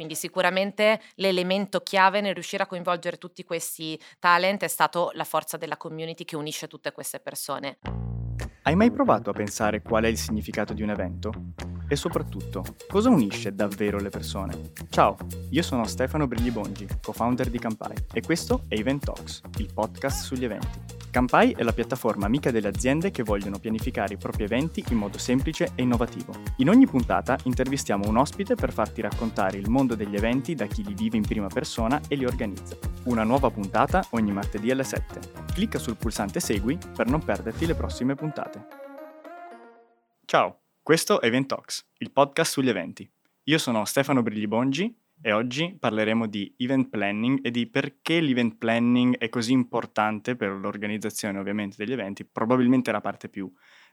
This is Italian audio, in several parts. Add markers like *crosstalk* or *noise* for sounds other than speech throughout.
quindi sicuramente l'elemento chiave nel riuscire a coinvolgere tutti questi talent è stato la forza della community che unisce tutte queste persone. Hai mai provato a pensare qual è il significato di un evento? E soprattutto, cosa unisce davvero le persone? Ciao, io sono Stefano Briglibongi, co-founder di Campai, e questo è Event Talks, il podcast sugli eventi. Campai è la piattaforma amica delle aziende che vogliono pianificare i propri eventi in modo semplice e innovativo. In ogni puntata intervistiamo un ospite per farti raccontare il mondo degli eventi da chi li vive in prima persona e li organizza. Una nuova puntata ogni martedì alle 7. Clicca sul pulsante Segui per non perderti le prossime puntate. Ciao, questo è Event Talks, il podcast sugli eventi. Io sono Stefano Briglibongi e oggi parleremo di event planning e di perché l'event planning è così importante per l'organizzazione ovviamente degli eventi, probabilmente la parte più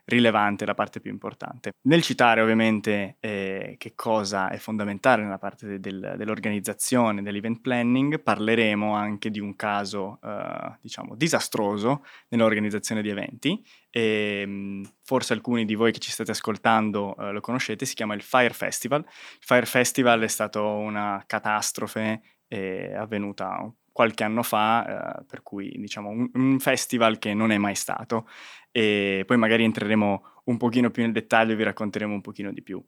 rilevante, la parte più importante. Nel citare ovviamente eh, che cosa è fondamentale nella parte de- del, dell'organizzazione, dell'event planning, parleremo anche di un caso eh, diciamo disastroso nell'organizzazione di eventi e mm, forse alcuni di voi che ci state ascoltando eh, lo conoscete, si chiama il Fire Festival. Il Fire Festival è stata una catastrofe eh, avvenuta qualche anno fa, eh, per cui diciamo un, un, festival che non è mai stato e poi magari entreremo un pochino più nel dettaglio e vi racconteremo un pochino di più.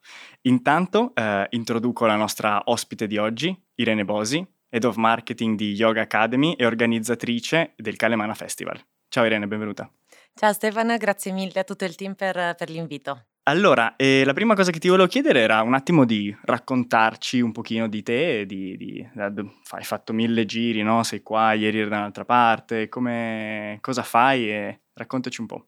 Intanto eh, introduco la nostra ospite di oggi, Irene Bosi, Head of Marketing di Yoga Academy e organizzatrice del Calemana Festival. Ciao Irene, benvenuta. Ciao Stefano, grazie mille a tutto il team per, per l'invito. Allora, eh, la prima cosa che ti volevo chiedere era un attimo di raccontarci un pochino di te, di, di, hai fatto mille giri, no? Sei qua, ieri eri da un'altra parte, come, cosa fai e raccontaci un po'.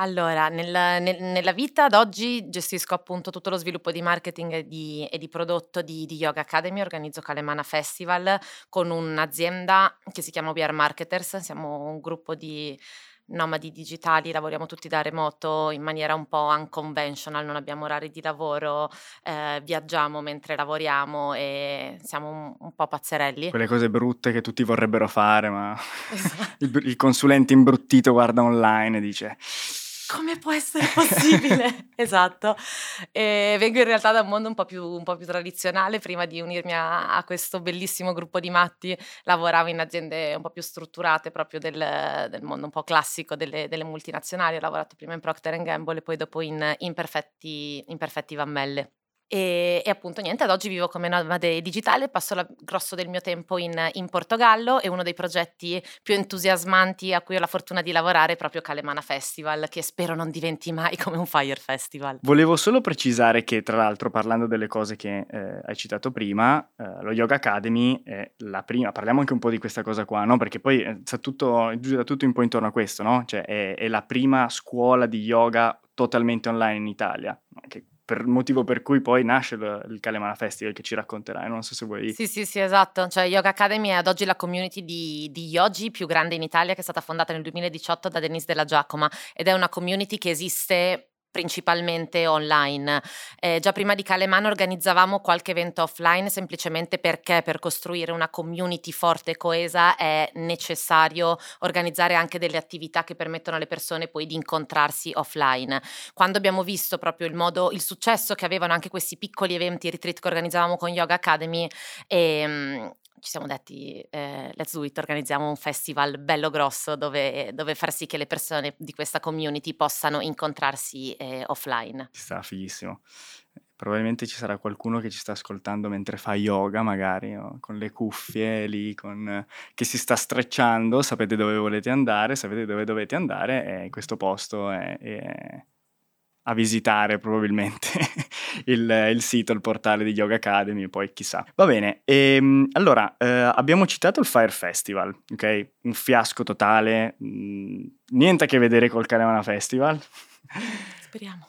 Allora, nel, nel, nella vita ad oggi gestisco appunto tutto lo sviluppo di marketing e di, e di prodotto di, di, Yoga Academy, organizzo Kalemana Festival con un'azienda che si chiama We Are Marketers, siamo un gruppo di nomadi digitali, lavoriamo tutti da remoto in maniera un po' unconventional, non abbiamo orari di lavoro, eh, viaggiamo mentre lavoriamo e siamo un, un, po' pazzerelli. Quelle cose brutte che tutti vorrebbero fare, ma esatto. *laughs* il, il consulente imbruttito guarda online e dice come può essere possibile? *laughs* esatto. E vengo in realtà da un mondo un po' più, un po più tradizionale. Prima di unirmi a, a, questo bellissimo gruppo di matti, lavoravo in aziende un po' più strutturate, proprio del, del mondo un po' classico delle, delle, multinazionali. Ho lavorato prima in Procter Gamble e poi dopo in, in, perfetti, in perfetti Vammelle. E, e, appunto niente, ad oggi vivo come nomade digitale, passo il grosso del mio tempo in, in, Portogallo e uno dei progetti più entusiasmanti a cui ho la fortuna di lavorare è proprio Calemana Festival, che spero non diventi mai come un Fire Festival. Volevo solo precisare che tra l'altro parlando delle cose che eh, hai citato prima, eh, lo Yoga Academy è la prima, parliamo anche un po' di questa cosa qua, no? Perché poi eh, tutto, gira tutto un po' intorno a questo, no? Cioè è, è la prima scuola di yoga totalmente online in Italia, che per motivo per cui poi nasce il, il Kalemana Festival che ci racconterai, non so se vuoi... Sì, sì, sì, esatto, cioè Yoga Academy è ad oggi la community di, di yogi più grande in Italia che è stata fondata nel 2018 da Denise Della Giacoma ed è una community che esiste principalmente online. Eh, già prima di Calemano organizzavamo qualche evento offline semplicemente perché per costruire una community forte e coesa è necessario organizzare anche delle attività che permettono alle persone poi di incontrarsi offline. Quando abbiamo visto proprio il modo, il successo che avevano anche questi piccoli eventi, retreat che organizzavamo con Yoga Academy, ehm, ci siamo detti eh, let's do it, organizziamo un festival bello grosso dove, dove, far sì che le persone di questa community possano incontrarsi eh, offline. Ci sta fighissimo. Probabilmente ci sarà qualcuno che ci sta ascoltando mentre fa yoga, magari no? con le cuffie lì, con, che si sta strecciando. Sapete dove volete andare, sapete dove dovete andare e questo posto è, è a visitare probabilmente *laughs* il, il, sito, il portale di Yoga Academy, poi chissà. Va bene, e, ehm, allora eh, abbiamo citato il Fire Festival, ok? Un fiasco totale, mh, mm, niente a che vedere col Calemana Festival. Speriamo.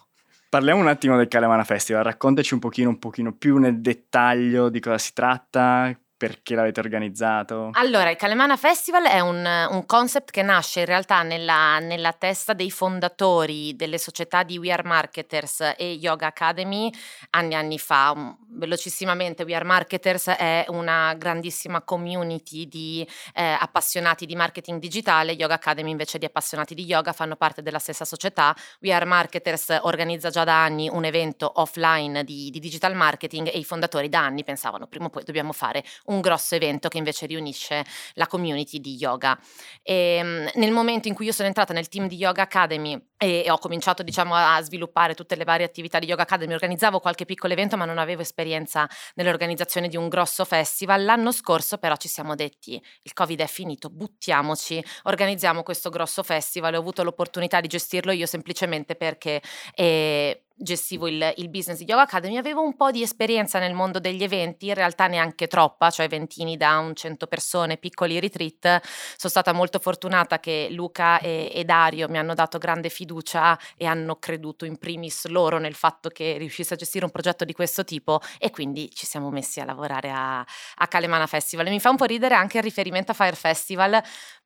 Parliamo un attimo del Calemana Festival, raccontaci un pochino, un pochino più nel dettaglio di cosa si tratta, perché l'avete organizzato? Allora, il Calemana Festival è un, un concept che nasce in realtà nella, nella, testa dei fondatori delle società di We Are Marketers e Yoga Academy anni e anni fa. Velocissimamente, We Are Marketers è una grandissima community di eh, appassionati di marketing digitale, Yoga Academy invece di appassionati di yoga fanno parte della stessa società. We Are Marketers organizza già da anni un evento offline di, di digital marketing e i fondatori da anni pensavano prima o poi dobbiamo fare un un grosso evento che invece riunisce la community di yoga. E, ehm, nel momento in cui io sono entrata nel team di Yoga Academy e ho cominciato diciamo a sviluppare tutte le varie attività di Yoga Academy, organizzavo qualche piccolo evento ma non avevo esperienza nell'organizzazione di un grosso festival. L'anno scorso però ci siamo detti il Covid è finito, buttiamoci, organizziamo questo grosso festival, ho avuto l'opportunità di gestirlo io semplicemente perché eh, gestivo il, il, business di Yoga Academy, avevo un po' di esperienza nel mondo degli eventi, in realtà neanche troppa, cioè ventini da un 100 persone, piccoli retreat. Sono stata molto fortunata che Luca e, e, Dario mi hanno dato grande fiducia e hanno creduto in primis loro nel fatto che riuscissi a gestire un progetto di questo tipo e quindi ci siamo messi a lavorare a, a Calemana Festival. E mi fa un po' ridere anche il riferimento a Fire Festival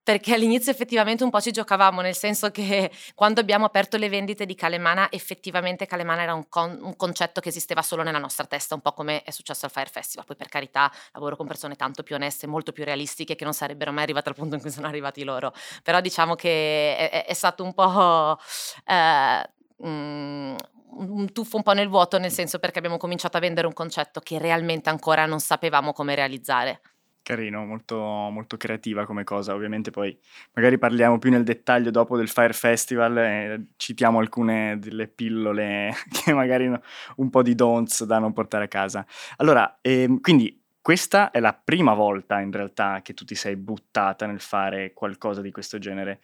perché all'inizio effettivamente un po' ci giocavamo, nel senso che quando abbiamo aperto le vendite di Calemana, effettivamente Calemana era un, con- un, concetto che esisteva solo nella nostra testa, un po' come è successo al Fire Festival. Poi per carità lavoro con persone tanto più oneste, molto più realistiche, che non sarebbero mai arrivate al punto in cui sono arrivati loro. Però diciamo che è, è stato un po'... Eh, mm, un tuffo un po' nel vuoto, nel senso perché abbiamo cominciato a vendere un concetto che realmente ancora non sapevamo come realizzare. Carino, molto, molto creativa come cosa. Ovviamente poi magari parliamo più nel dettaglio dopo del Fire Festival e citiamo alcune delle pillole *laughs* che magari un po' di don'ts da non portare a casa. Allora, ehm, quindi questa è la prima volta in realtà che tu ti sei buttata nel fare qualcosa di questo genere.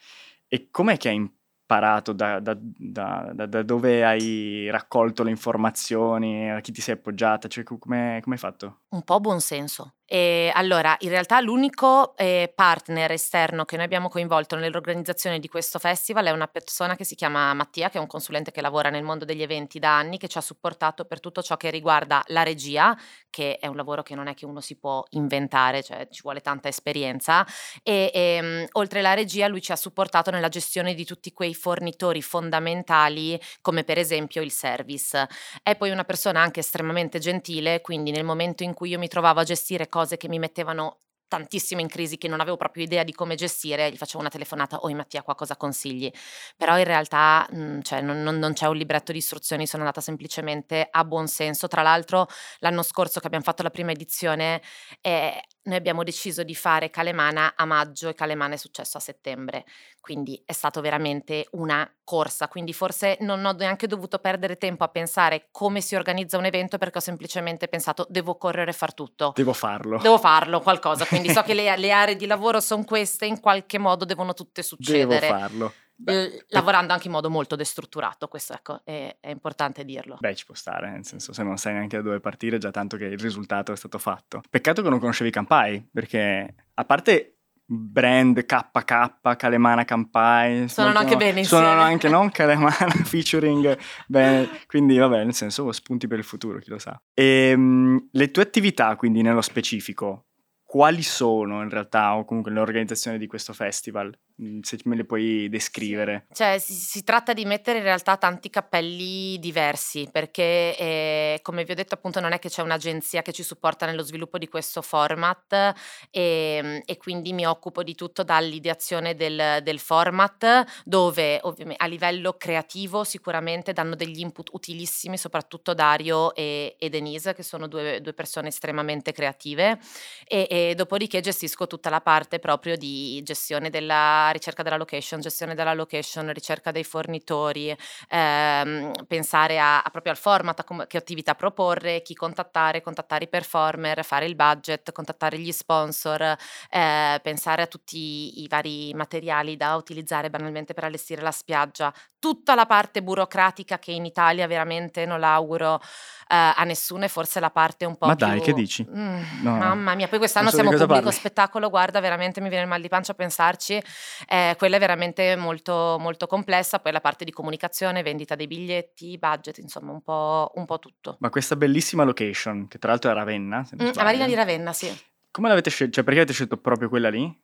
E com'è che hai imparato? Imparato, da, da, da, da, dove hai raccolto le informazioni, a chi ti sei appoggiata, cioè come hai fatto? Un po' buon senso. E allora, in realtà l'unico eh, partner esterno che noi abbiamo coinvolto nell'organizzazione di questo festival è una persona che si chiama Mattia, che è un consulente che lavora nel mondo degli eventi da anni, che ci ha supportato per tutto ciò che riguarda la regia, che è un lavoro che non è che uno si può inventare, cioè ci vuole tanta esperienza, e, e ehm, oltre alla regia lui ci ha supportato nella gestione di tutti quei fornitori fondamentali come per esempio il service. È poi una persona anche estremamente gentile, quindi nel momento in cui io mi trovavo a gestire cose che mi mettevano tantissimo in crisi che non avevo proprio idea di come gestire, gli facevo una telefonata, oi Mattia qua cosa consigli? Però in realtà mh, mhmm, cioè, non, non, non, c'è un libretto di istruzioni, sono andata semplicemente a buon senso. Tra l'altro l'anno scorso che abbiamo fatto la prima edizione eh, noi abbiamo deciso di fare Calemana a maggio e Calemana è successo a settembre, quindi è stato veramente una corsa, quindi forse non ho neanche dovuto perdere tempo a pensare come si organizza un evento perché ho semplicemente pensato devo correre e far tutto. Devo farlo. Devo farlo, qualcosa, quindi so *laughs* che le, le aree di lavoro sono queste, in qualche modo devono tutte succedere. Devo farlo. Beh, lavorando anche in modo molto destrutturato, questo ecco, è, è, importante dirlo. Beh, ci può stare, nel senso, se non sai neanche da dove partire, già tanto che il risultato è stato fatto. Peccato che non conoscevi Campai, perché a parte brand KK, Calemana Campai. Suonano anche bene insieme. Suonano anche non Calemana *laughs* featuring bene, quindi vabbè, nel senso spunti per il futuro, chi lo sa. E, ehm, le tue attività, quindi nello specifico, quali sono in realtà, o comunque l'organizzazione di questo festival? Mm, se me le puoi descrivere. Cioè, si, si, tratta di mettere in realtà tanti cappelli diversi, perché eh, come vi ho detto appunto non è che c'è un'agenzia che ci supporta nello sviluppo di questo format e, ehm, e quindi mi occupo di tutto dall'ideazione del, del format, dove ovviamente a livello creativo sicuramente danno degli input utilissimi, soprattutto Dario e, e Denise, che sono due, due persone estremamente creative, e, e dopodiché gestisco tutta la parte proprio di gestione della ricerca della location, gestione della location, ricerca dei fornitori, ehm, pensare a, a proprio al format, a com- che attività proporre, chi contattare, contattare i performer, fare il budget, contattare gli sponsor, eh, pensare a tutti i vari materiali da utilizzare banalmente per allestire la spiaggia, tutta la parte burocratica che in Italia veramente non l'auguro uh, a nessuno e forse la parte un po' Ma più... dai, che dici? Mm, no, mamma mia, poi quest'anno so siamo pubblico parli. spettacolo, guarda, veramente mi viene il mal di pancia a pensarci. Eh, quella è veramente molto, molto complessa, poi la parte di comunicazione, vendita dei biglietti, budget, insomma, un po', un po tutto. Ma questa bellissima location, che tra l'altro è Ravenna, mm, a Marina di Ravenna, sì. Come l'avete scelta? Cioè, perché avete scelto proprio quella lì?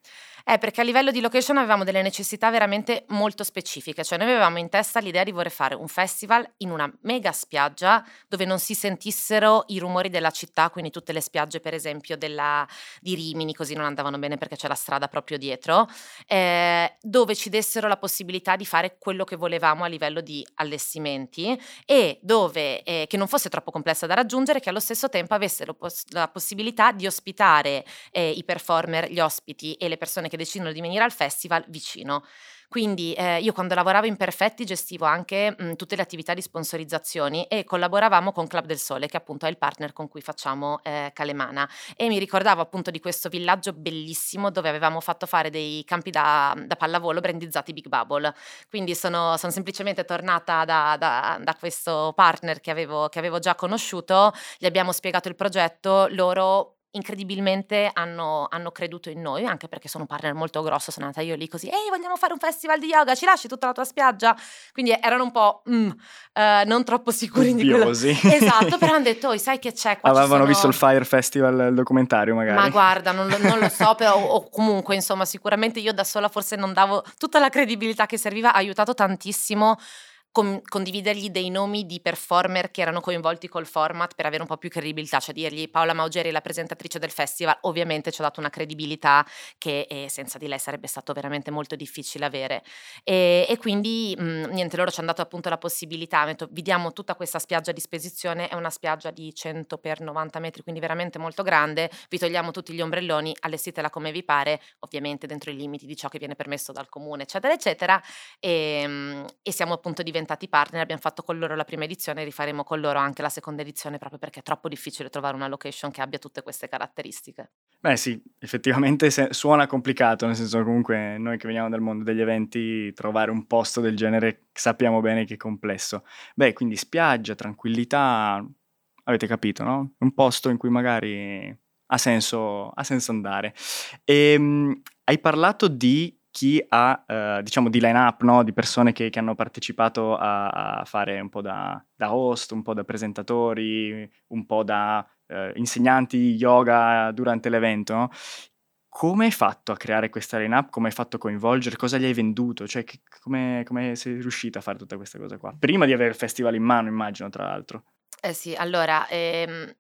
Eh, perché a livello di location avevamo delle necessità veramente molto specifiche, cioè noi avevamo in testa l'idea di voler fare un festival in una mega spiaggia dove non si sentissero i rumori della città, quindi tutte le spiagge per esempio della, di Rimini, così non andavano bene perché c'è la strada proprio dietro, eh, dove ci dessero la possibilità di fare quello che volevamo a livello di allestimenti e dove, eh, che non fosse troppo complessa da raggiungere, che allo stesso tempo avessero pos- la possibilità di ospitare eh, i performer, gli ospiti e le persone che decidono di venire al festival vicino. Quindi eh, io quando lavoravo in Perfetti gestivo anche mh, tutte le attività di sponsorizzazioni e collaboravamo con Club del Sole, che appunto è il partner con cui facciamo eh, Calemana. E mi ricordavo appunto di questo villaggio bellissimo dove avevamo fatto fare dei campi da, da pallavolo brandizzati Big Bubble. Quindi sono, sono semplicemente tornata da, da, da questo partner che avevo, che avevo già conosciuto, gli abbiamo spiegato il progetto, loro incredibilmente hanno, hanno, creduto in noi, anche perché sono un partner molto grosso, sono andata io lì così, ehi vogliamo fare un festival di yoga, ci lasci tutta la tua spiaggia? Quindi erano un po' mm, uh, non troppo sicuri Dubbiosi. di quello. *laughs* Esatto, però *laughs* hanno detto, oh, sai che c'è qua? Avevano sono... visto il Fire Festival, il documentario magari. Ma guarda, non non lo so, però o comunque insomma sicuramente io da sola forse non davo tutta la credibilità che serviva, ha aiutato tantissimo con, condividergli dei nomi di performer che erano coinvolti col format per avere un po' più credibilità, cioè dirgli Paola Maugeri la presentatrice del festival, ovviamente ci ha dato una credibilità che eh, senza di lei sarebbe stato veramente molto difficile avere. E, e quindi mh, mhmm, niente, loro ci hanno dato appunto la possibilità, detto, vi diamo tutta questa spiaggia a disposizione, è una spiaggia di 100 x 90 metri, quindi veramente molto grande, vi togliamo tutti gli ombrelloni, allestitela come vi pare, ovviamente dentro i limiti di ciò che viene permesso dal comune, eccetera, eccetera, e, mhmm, e siamo appunto diventati diventati partner, abbiamo fatto con loro la prima edizione e rifaremo con loro anche la seconda edizione proprio perché è troppo difficile trovare una location che abbia tutte queste caratteristiche. Beh sì, effettivamente suona complicato, nel senso comunque noi che veniamo dal mondo degli eventi, trovare un posto del genere sappiamo bene che è complesso. Beh, quindi spiaggia, tranquillità, avete capito, no? Un posto in cui magari ha senso, ha senso andare. E, ehm, hai parlato di chi ha, eh, diciamo, di line-up, no? di persone che, che hanno partecipato a, a, fare un po' da, da, host, un po' da presentatori, un po' da eh, insegnanti yoga durante l'evento. No? Come hai fatto a creare questa line-up? Come hai fatto a coinvolgere? Cosa gli hai venduto? Cioè, come, come sei riuscita a fare tutta questa cosa qua? Prima di avere il festival in mano, immagino, tra l'altro. Eh sì, allora, ehm,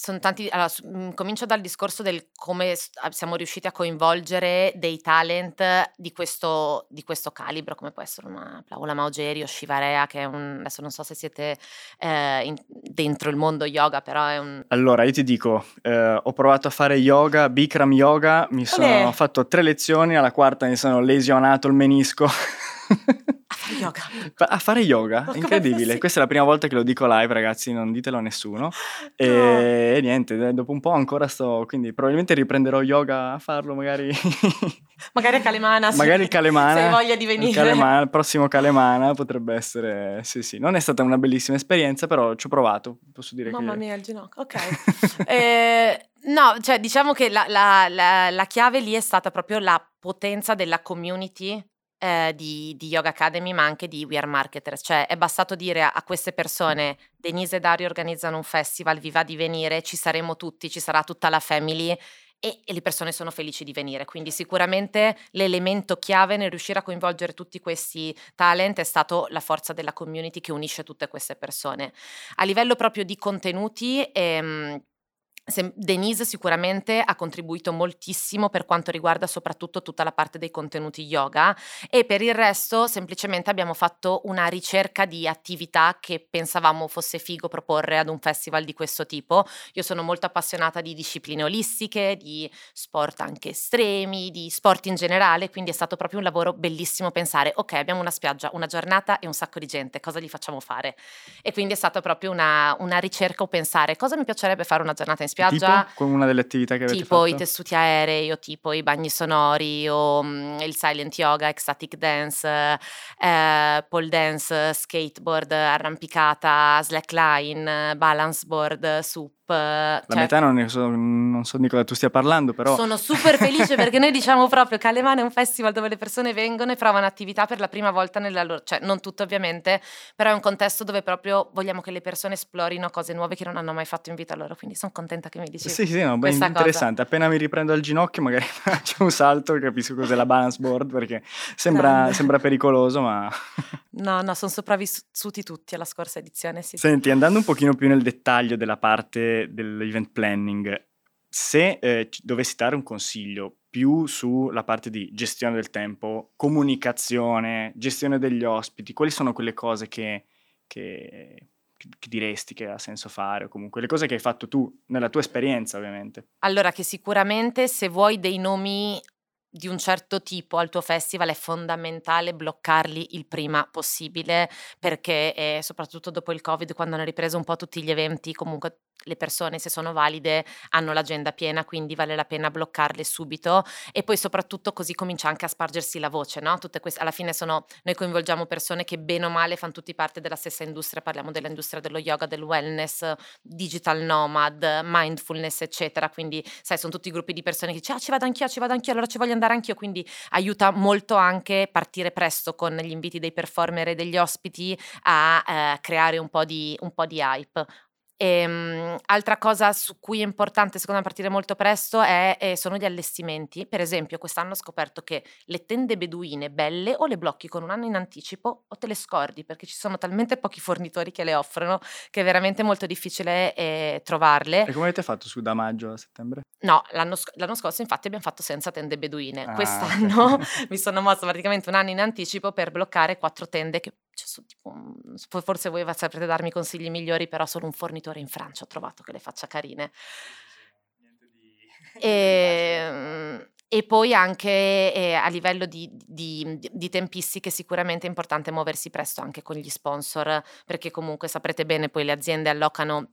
sono tanti, allora, mhmm, comincio dal discorso del come siamo riusciti a coinvolgere dei talent di questo, di questo calibro, come può essere una Paola Maugeri o Shivarea, che è un, adesso non so se siete eh, in, dentro il mondo yoga, però è un... Allora, io ti dico, eh, ho provato a fare yoga, Bikram yoga, mi sono Olè. fatto tre lezioni, alla quarta mi sono lesionato il menisco. *laughs* fare yoga. A fare yoga, incredibile. Sì. Questa è la prima volta che lo dico live, ragazzi, non ditelo a nessuno. E, no. niente, dopo un po' ancora sto, quindi probabilmente riprenderò yoga a farlo magari. *laughs* magari a Calemana. Magari a Calemana. Se hai voglia di venire. Calemana, il prossimo Calemana potrebbe essere, sì sì, non è stata una bellissima esperienza, però ci ho provato, posso dire Mamma che... mia, il ginocchio, ok. *laughs* eh, No, cioè diciamo che la, la, la, la, chiave lì è stata proprio la potenza della community eh, di, di, Yoga Academy, ma anche di We Are Marketers. Cioè, è bastato dire a, a, queste persone: Denise e Dario organizzano un festival, vi va di venire, ci saremo tutti, ci sarà tutta la family. E, le persone sono felici di venire. Quindi, sicuramente l'elemento chiave nel riuscire a coinvolgere tutti questi talent è stato la forza della community che unisce tutte queste persone. A livello proprio di contenuti, ehm, Denise sicuramente ha contribuito moltissimo per quanto riguarda soprattutto tutta la parte dei contenuti yoga e per il resto semplicemente abbiamo fatto una ricerca di attività che pensavamo fosse figo proporre ad un festival di questo tipo. Io sono molto appassionata di discipline olistiche, di sport anche estremi, di sport in generale, quindi è stato proprio un lavoro bellissimo pensare, ok, abbiamo una spiaggia, una giornata e un sacco di gente, cosa gli facciamo fare? E quindi è stata proprio una, una ricerca o pensare cosa mi piacerebbe fare una giornata in spiaggia spiaggia. Tipo, con una delle attività che avete tipo fatto? i tessuti aerei o tipo i bagni sonori o um, il silent yoga, ecstatic dance, eh, pole dance, skateboard, arrampicata, slackline, balance board, SUP La cioè, metà non, so, non, so, di cosa tu stia parlando, però... Sono super felice perché noi diciamo proprio Calemana è un festival dove le persone vengono e provano attività per la prima volta nella loro... Cioè, non tutto ovviamente, però è un contesto dove proprio vogliamo che le persone esplorino cose nuove che non hanno mai fatto in vita loro, quindi sono contenta che mi dici Sì, sì, no, beh, interessante. Cosa. Appena mi riprendo al ginocchio magari *laughs* faccio un salto e capisco cos'è la balance board perché sembra, sembra pericoloso, ma... *laughs* No, no, sono sopravvissuti tutti alla scorsa edizione, sì. Senti, andando un pochino più nel dettaglio della parte dell'event planning, se eh, dovessi dare un consiglio più sulla parte di gestione del tempo, comunicazione, gestione degli ospiti, quali sono quelle cose che, che, che, diresti che ha senso fare o comunque le cose che hai fatto tu nella tua esperienza ovviamente? Allora che sicuramente se vuoi dei nomi di un certo tipo al tuo festival è fondamentale bloccarli il prima possibile perché eh, soprattutto dopo il covid quando hanno ripreso un po' tutti gli eventi comunque le persone se sono valide hanno l'agenda piena quindi vale la pena bloccarle subito e poi soprattutto così comincia anche a spargersi la voce no? Tutte queste, alla fine sono noi coinvolgiamo persone che bene o male fanno tutti parte della stessa industria parliamo dell'industria dello yoga del wellness digital nomad mindfulness eccetera quindi sai sono tutti gruppi di persone che dicono ah ci vado anch'io ci vado anch'io allora ci voglio andare anch'io, quindi aiuta molto anche partire presto con gli inviti dei performer e degli ospiti a eh, creare un po, di, un po' di hype. E, um, altra cosa su cui è importante secondo me partire molto presto è, è, sono gli allestimenti. Per esempio, quest'anno ho scoperto che le tende beduine belle o le blocchi con un anno in anticipo o te le scordi perché ci sono talmente pochi fornitori che le offrono che è veramente molto difficile eh, trovarle. E come avete fatto su da maggio a settembre? No, l'anno, l'anno scorso infatti abbiamo fatto senza tende beduine. Ah, Quest'anno *laughs* mi sono mossa praticamente un anno in anticipo per bloccare quattro tende che cioè, tipo, forse voi saprete darmi consigli migliori, però solo un fornitore in Francia ho trovato che le faccia carine. E, *laughs* ehm, e poi anche eh, a livello di, di, di, tempistiche sicuramente è importante muoversi presto anche con gli sponsor, perché comunque saprete bene poi le aziende allocano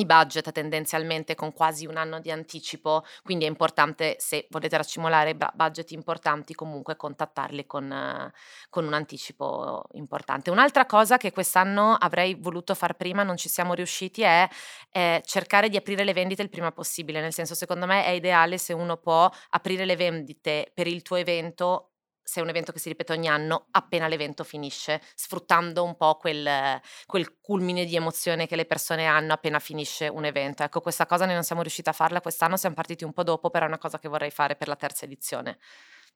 i budget tendenzialmente con quasi un anno di anticipo, quindi è importante se volete raccimolare budget importanti comunque contattarli con, con, un anticipo importante. Un'altra cosa che quest'anno avrei voluto far prima, non ci siamo riusciti, è, è cercare di aprire le vendite il prima possibile, nel senso secondo me è ideale se uno può aprire le vendite per il tuo evento se è un evento che si ripete ogni anno, appena l'evento finisce, sfruttando un po' quel, quel, culmine di emozione che le persone hanno appena finisce un evento. Ecco, questa cosa noi non siamo riusciti a farla quest'anno, siamo partiti un po' dopo, però è una cosa che vorrei fare per la terza edizione.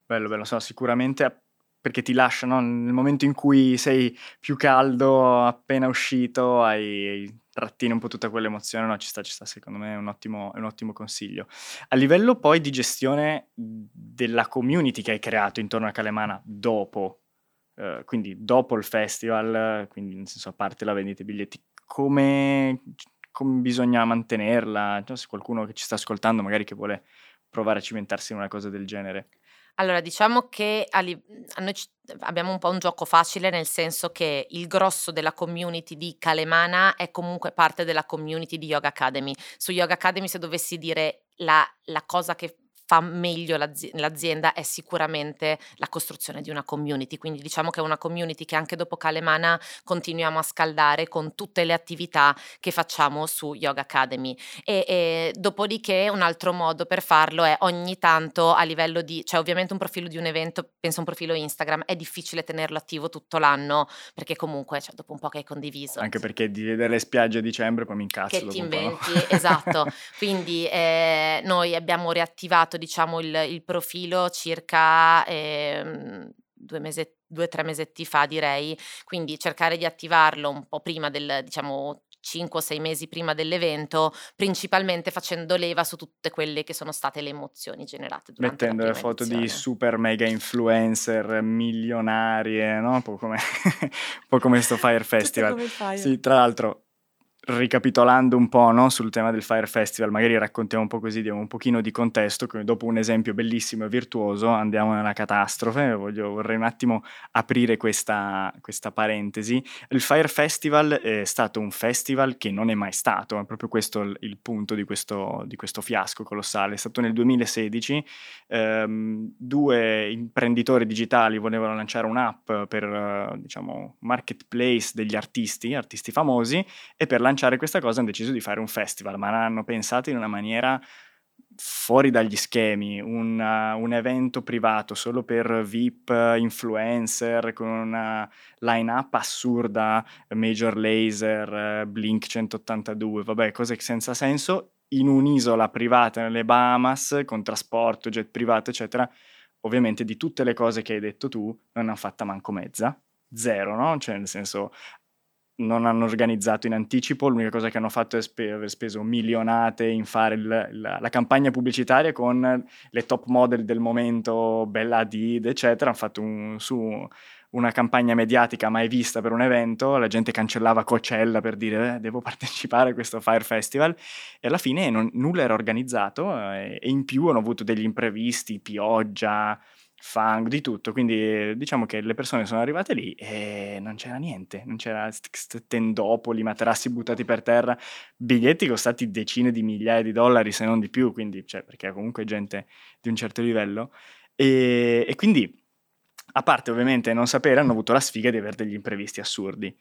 Bello, bello, so, sicuramente perché ti lascia, no? nel momento in cui sei più caldo, appena uscito, hai trattini un po' tutta quell'emozione, no, ci sta, ci sta, secondo me è un, ottimo, è un ottimo consiglio. A livello poi di gestione della community che hai creato intorno a Calemana dopo, eh, quindi dopo il festival, quindi nel senso a parte la vendita dei biglietti, come, come bisogna mantenerla? Cioè, se qualcuno che ci sta ascoltando magari che vuole provare a cimentarsi in una cosa del genere. Allora, diciamo che a li- a noi ci- abbiamo un po' un gioco facile, nel senso che il grosso della community di Kalemana è comunque parte della community di Yoga Academy. Su Yoga Academy, se dovessi dire la, la cosa che fa meglio l'azi- l'azienda è sicuramente la costruzione di una community, quindi diciamo che è una community che anche dopo Calemana continuiamo a scaldare con tutte le attività che facciamo su Yoga Academy e, e dopodiché un altro modo per farlo è ogni tanto a livello di, cioè ovviamente un profilo di un evento, penso un profilo Instagram, è difficile tenerlo attivo tutto l'anno perché comunque cioè, dopo un po' che hai condiviso. Anche perché di vedere le spiagge a dicembre poi mi incazzo. Che ti inventi, *laughs* esatto. Quindi eh, noi abbiamo riattivato iniziato diciamo il, il profilo circa eh, due mesi due o tre mesetti fa direi, quindi cercare di attivarlo un po' prima del, diciamo, 5 o 6 mesi prima dell'evento, principalmente facendo leva su tutte quelle che sono state le emozioni generate Mettendo le foto edizione. di super mega influencer milionarie, no? Un po' come, *laughs* un po come sto Fire Festival. Fire. Sì, tra l'altro ricapitolando un po' no, sul tema del Fire Festival, magari raccontiamo un po' così, diamo un pochino di contesto, che dopo un esempio bellissimo e virtuoso andiamo nella catastrofe, Voglio, vorrei un attimo aprire questa, questa, parentesi. Il Fire Festival è stato un festival che non è mai stato, è proprio questo il, il punto di questo, di questo, fiasco colossale, è stato nel 2016, ehm, due imprenditori digitali volevano lanciare un'app per, diciamo, marketplace degli artisti, artisti famosi, e per lanciare lanciare questa cosa hanno deciso di fare un festival, ma l'hanno pensato in una maniera fuori dagli schemi, un, uh, un, evento privato solo per VIP influencer con una line-up assurda, Major Laser, Blink 182, vabbè, cose senza senso, in un'isola privata nelle Bahamas, con trasporto, jet privato, eccetera. Ovviamente di tutte le cose che hai detto tu non hanno fatta manco mezza, zero, no? Cioè nel senso non hanno organizzato in anticipo, l'unica cosa che hanno fatto è spe- aver speso milionate in fare il, la, la, campagna pubblicitaria con le top model del momento, Bella Hadid, eccetera, hanno fatto un, su una campagna mediatica mai vista per un evento, la gente cancellava Coachella per dire eh, devo partecipare a questo Fire Festival. E alla fine non, nulla era organizzato eh, e in più hanno avuto degli imprevisti, pioggia, fang, di tutto. Quindi diciamo che le persone sono arrivate lì e non c'era niente, non c'era st- tendopoli, materassi buttati per terra, biglietti costati decine di migliaia di dollari se non di più, quindi, cioè, perché comunque gente di un certo livello. E, e quindi, a parte ovviamente non sapere, hanno avuto la sfiga di avere degli imprevisti assurdi.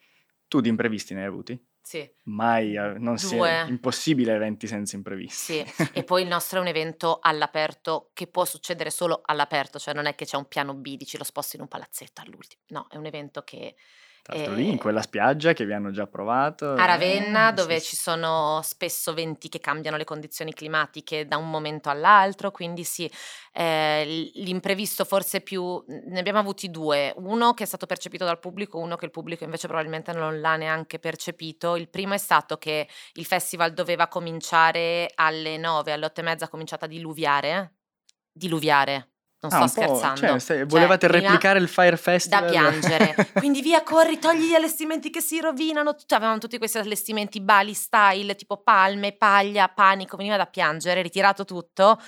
Tu di imprevisti ne hai avuti? Sì. Mai, eh, non si è impossibile eventi senza imprevisti. Sì, *laughs* e poi il nostro è un evento all'aperto che può succedere solo all'aperto, cioè non è che c'è un piano B, dici lo sposto in un palazzetto all'ultimo. No, è un evento che tra l'altro lì in quella spiaggia che vi hanno già provato. A Ravenna, eh, dove sì, ci sono spesso venti che cambiano le condizioni climatiche da un momento all'altro, quindi sì, eh, l'imprevisto forse più... Ne abbiamo avuti due, uno che è stato percepito dal pubblico, uno che il pubblico invece probabilmente non l'ha neanche percepito. Il primo è stato che il festival doveva cominciare alle 9, alle 8 e mezza ha cominciato a diluviare. Diluviare non ah, sto scherzando. Cioè, volevate cioè, replicare il Fire Festival? Da piangere. *laughs* Quindi via, corri, togli gli allestimenti che si rovinano. Cioè, avevamo tutti questi allestimenti Bali style, tipo palme, paglia, panico, veniva da piangere, ritirato tutto.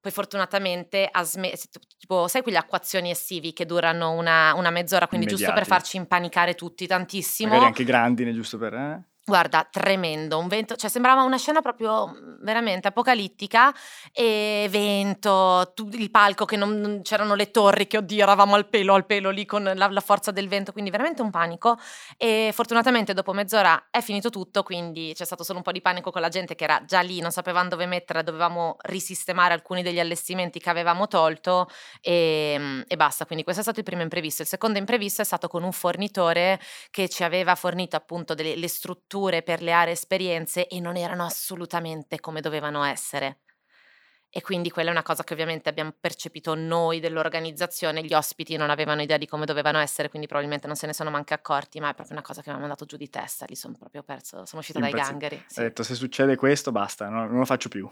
Poi fortunatamente ha smesso, tipo, sai quelle acquazioni estivi che durano una, una mezz'ora, quindi Immediati. giusto per farci impanicare tutti tantissimo. Magari anche grandi, giusto per... Eh? Guarda, tremendo, un vento, cioè sembrava una scena proprio mhmm, veramente apocalittica e vento, tu, il palco che non, non, c'erano le torri, che oddio eravamo al pelo, al pelo lì con la, la, forza del vento, quindi veramente un panico e fortunatamente dopo mezz'ora è finito tutto, quindi c'è stato solo un po' di panico con la gente che era già lì, non sapevamo dove mettere, dovevamo risistemare alcuni degli allestimenti che avevamo tolto e, mhmm, e basta, quindi questo è stato il primo imprevisto. Il secondo imprevisto è stato con un fornitore che ci aveva fornito appunto delle strutture strutture per le aree esperienze e non erano assolutamente come dovevano essere. E quindi quella è una cosa che ovviamente abbiamo percepito noi dell'organizzazione, gli ospiti non avevano idea di come dovevano essere, quindi probabilmente non se ne sono manche accorti, ma è proprio una cosa che mi ha mandato giù di testa, lì sono proprio perso, sono uscita Impazzi. dai gangheri. Sì. Ho detto se succede questo basta, no, non lo faccio più.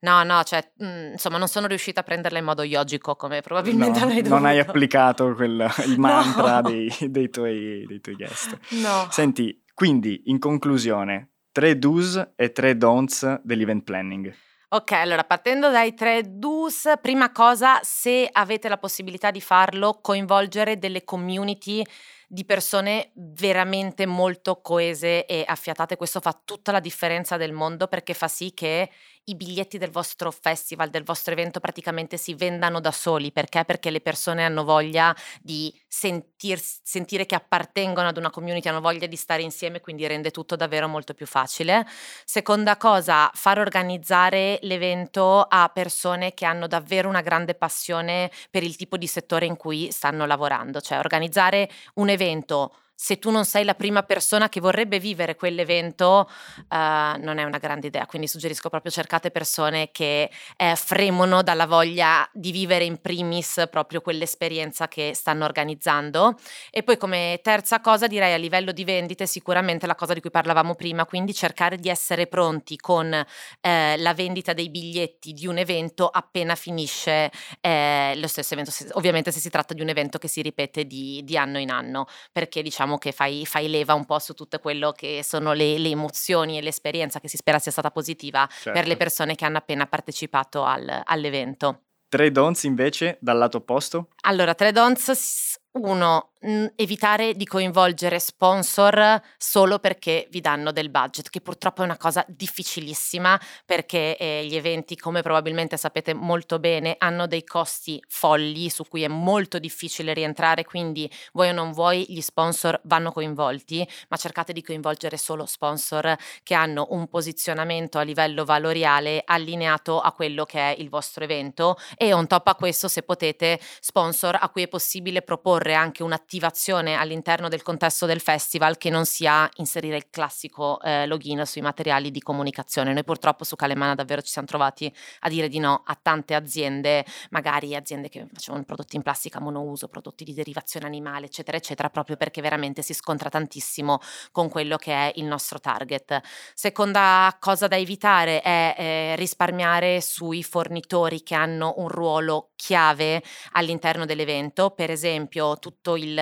No, no, cioè, mh, mhmm, insomma non sono riuscita a prenderla in modo yogico come probabilmente no, avrei dovuto. Non hai applicato quel, il *laughs* mantra no. dei, dei, tuoi, dei tuoi guest. No. Senti, quindi, in conclusione, tre do's e tre don'ts dell'event planning. Ok, allora partendo dai tre do's, prima cosa, se avete la possibilità di farlo, coinvolgere delle community di persone veramente molto coese e affiatate. Questo fa tutta la differenza del mondo perché fa sì che i biglietti del vostro festival, del vostro evento praticamente si vendano da soli. Perché? Perché le persone hanno voglia di sentir, sentire che appartengono ad una community, hanno voglia di stare insieme, quindi rende tutto davvero molto più facile. Seconda cosa, far organizzare l'evento a persone che hanno davvero una grande passione per il tipo di settore in cui stanno lavorando, cioè organizzare un evento se tu non sei la prima persona che vorrebbe vivere quell'evento, uh, non è una grande idea. Quindi suggerisco proprio cercate persone che eh, fremono dalla voglia di vivere in primis proprio quell'esperienza che stanno organizzando. E poi come terza cosa direi a livello di vendite sicuramente la cosa di cui parlavamo prima, quindi cercare di essere pronti con eh, la vendita dei biglietti di un evento appena finisce eh, lo stesso evento, ovviamente se si tratta di un evento che si ripete di, di anno in anno, perché diciamo diciamo che fai, fai, leva un po' su tutto quello che sono le, le, emozioni e l'esperienza che si spera sia stata positiva certo. per le certo. persone che hanno appena partecipato al, all'evento. Tre don'ts invece dal lato opposto? Allora, tre don'ts, uno, mh, evitare di coinvolgere sponsor solo perché vi danno del budget, che purtroppo è una cosa difficilissima perché eh, gli eventi, come probabilmente sapete molto bene, hanno dei costi folli su cui è molto difficile rientrare, quindi vuoi o non vuoi gli sponsor vanno coinvolti, ma cercate di coinvolgere solo sponsor che hanno un posizionamento a livello valoriale allineato a quello che è il vostro evento e on top a questo se potete sponsor a cui è possibile proporre anche un'attivazione all'interno del contesto del festival che non sia inserire il classico eh, login sui materiali di comunicazione. Noi purtroppo su Calemana davvero ci siamo trovati a dire di no a tante aziende, magari aziende che facevano prodotti in plastica monouso, prodotti di derivazione animale, eccetera, eccetera, proprio perché veramente si scontra tantissimo con quello che è il nostro target. Seconda cosa da evitare è eh, risparmiare sui fornitori che hanno un ruolo chiave all'interno dell'evento, per esempio tutto il,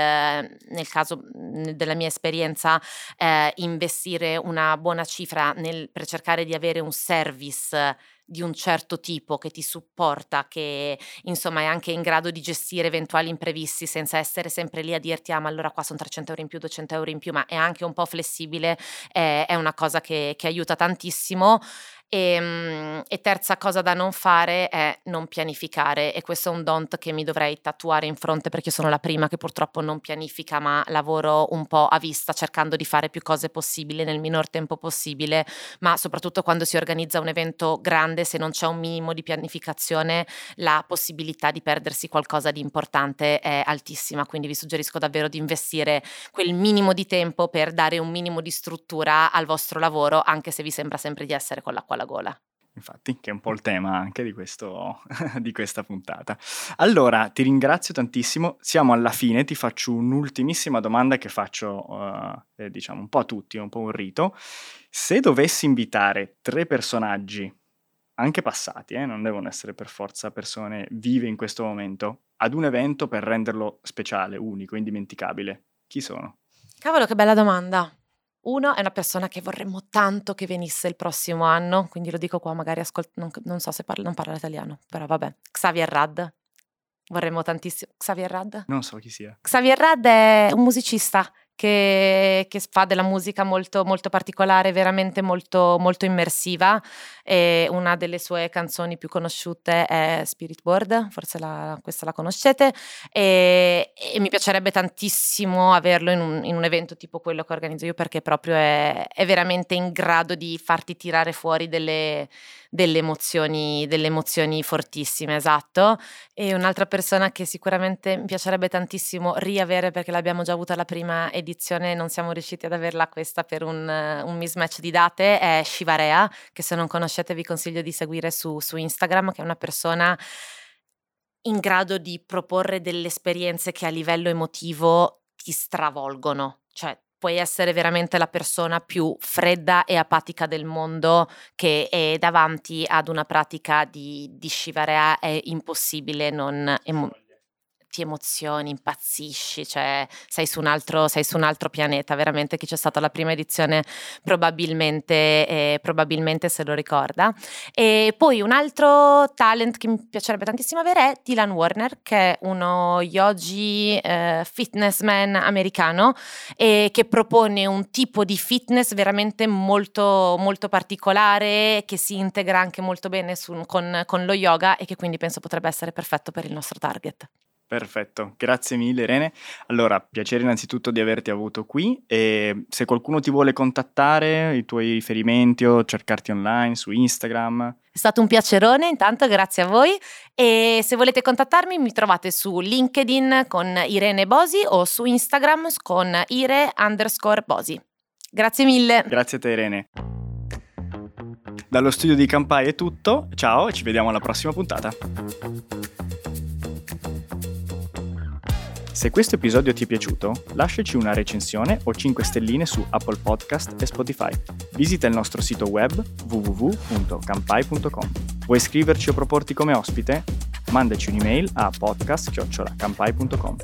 nel caso mhmm, della mia esperienza, eh, investire una buona cifra nel, per cercare di avere un service di un certo tipo che ti supporta, che insomma è anche in grado di gestire eventuali imprevisti senza essere sempre lì a dirti ah ma allora qua sono 300 euro in più, 200 euro in più, ma è anche un po' flessibile, eh, è una cosa che, che aiuta tantissimo e, ehm, e, terza cosa da non fare è non pianificare e questo è un don't che mi dovrei tatuare in fronte perché sono la prima che purtroppo non pianifica ma lavoro un po' a vista cercando di fare più cose possibili nel minor tempo possibile. Ma soprattutto quando si organizza un evento grande se non c'è un minimo di pianificazione la possibilità di perdersi qualcosa di importante è altissima. Quindi vi suggerisco davvero di investire quel minimo di tempo per dare un minimo di struttura al vostro lavoro anche se vi sembra sempre di essere con l'acqua alla gola. Infatti, che è un po' il tema anche di, questo, *laughs* di questa puntata. Allora, ti ringrazio tantissimo. Siamo alla fine, ti faccio un'ultimissima domanda che faccio, uh, eh, diciamo, un po' a tutti, un po' un rito. Se dovessi invitare tre personaggi, anche passati, eh, non devono essere per forza persone vive in questo momento, ad un evento per renderlo speciale, unico, indimenticabile, chi sono? Cavolo, che bella domanda. Uno è una persona che vorremmo tanto che venisse il prossimo anno, quindi lo dico qua, magari ascolta, non, non, so se parla, non parla italiano, però vabbè. Xavier Rad. Vorremmo tantissimo. Xavier Rad? Non so chi sia. Xavier Rad è un musicista che, che, fa della musica molto, molto particolare, veramente molto, molto immersiva. E una delle sue canzoni più conosciute è Spirit Board, forse la, questa la conoscete, e, e, mi piacerebbe tantissimo averlo in un, in un, evento tipo quello che organizzo io perché proprio è, è veramente in grado di farti tirare fuori delle, delle, emozioni, delle emozioni fortissime, esatto. E un'altra persona che sicuramente mi piacerebbe tantissimo riavere perché l'abbiamo già avuta la prima edizione edizione non siamo riusciti ad averla questa per un, un mismatch di date è Shivarea, che se non conoscete vi consiglio di seguire su, su Instagram, che è una persona in grado di proporre delle esperienze che a livello emotivo ti stravolgono. Cioè, puoi essere veramente la persona più fredda e apatica del mondo che è davanti ad una pratica di, di Shivarea è impossibile non... Emo- ti emozioni, impazzisci, cioè sei su un altro, su un altro pianeta, veramente chi c'è stata la prima edizione probabilmente, eh, probabilmente se lo ricorda. E poi un altro talent che mi piacerebbe tantissimo avere è Dylan Warner, che è uno yogi eh, fitnessman americano e che propone un tipo di fitness veramente molto, molto particolare, che si integra anche molto bene su, con, con lo yoga e che quindi penso potrebbe essere perfetto per il nostro target. Perfetto, grazie mille Irene. Allora, piacere innanzitutto di averti avuto qui e se qualcuno ti vuole contattare, i tuoi riferimenti o cercarti online su Instagram. È stato un piacerone, intanto grazie a voi e se volete contattarmi mi trovate su LinkedIn con Irene Bosi o su Instagram con ire underscore Bosi. Grazie mille. Grazie a te Irene. Dallo studio di Campai è tutto, ciao e ci vediamo alla prossima puntata. Se questo episodio ti è piaciuto, lasciaci una recensione o 5 stelline su Apple Podcast e Spotify. Visita il nostro sito web www.campai.com. Vuoi iscriverci o proporti come ospite? Mandaci un'email a podcast.campai.com.